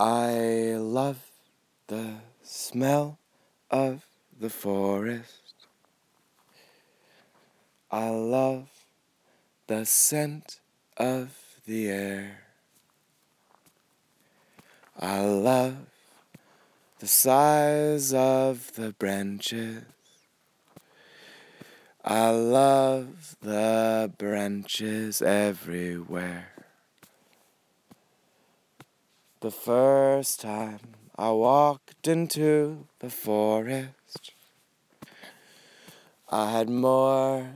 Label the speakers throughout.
Speaker 1: I love the smell of the forest. I love the scent of the air. I love the size of the branches. I love the branches everywhere. The first time I walked into the forest, I had more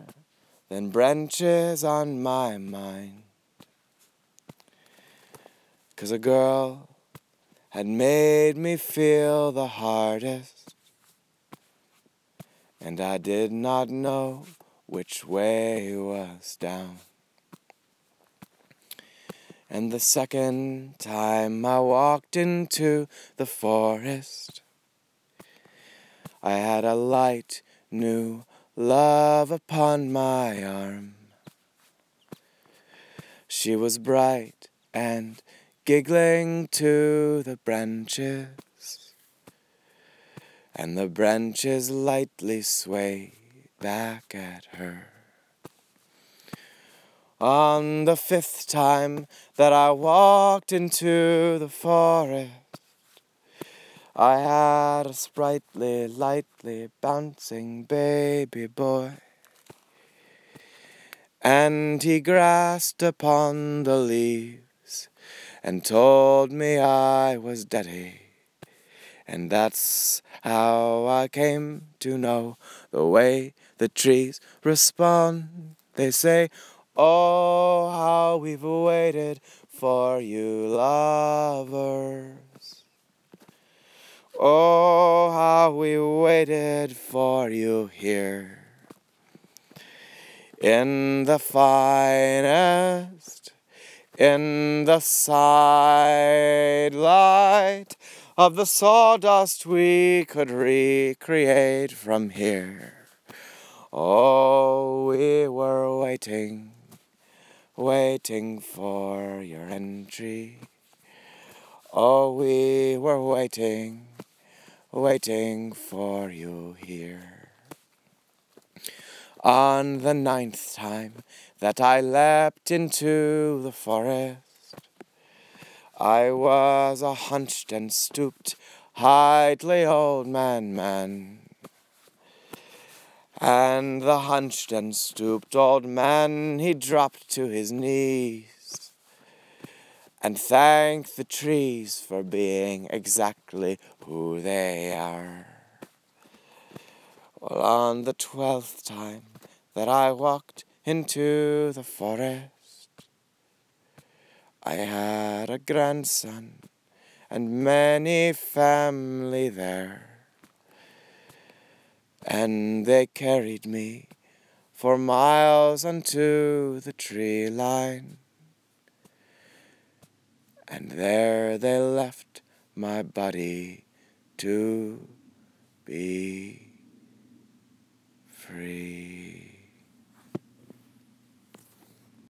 Speaker 1: than branches on my mind. Cause a girl had made me feel the hardest, and I did not know which way was down. And the second time I walked into the forest, I had a light new love upon my arm. She was bright and giggling to the branches, and the branches lightly swayed back at her. On the fifth time that I walked into the forest, I had a sprightly, lightly bouncing baby boy. And he grasped upon the leaves and told me I was daddy. And that's how I came to know the way the trees respond. They say, Oh, how we've waited for you, lovers. Oh, how we waited for you here. In the finest, in the side light of the sawdust we could recreate from here. Oh, we were waiting waiting for your entry. Oh, we were waiting, waiting for you here. On the ninth time that I leapt into the forest, I was a hunched and stooped, hightly old man, man. And the hunched and stooped old man, he dropped to his knees and thanked the trees for being exactly who they are. Well, on the twelfth time that I walked into the forest, I had a grandson and many family there and they carried me for miles unto the tree line. And there they left my body to be.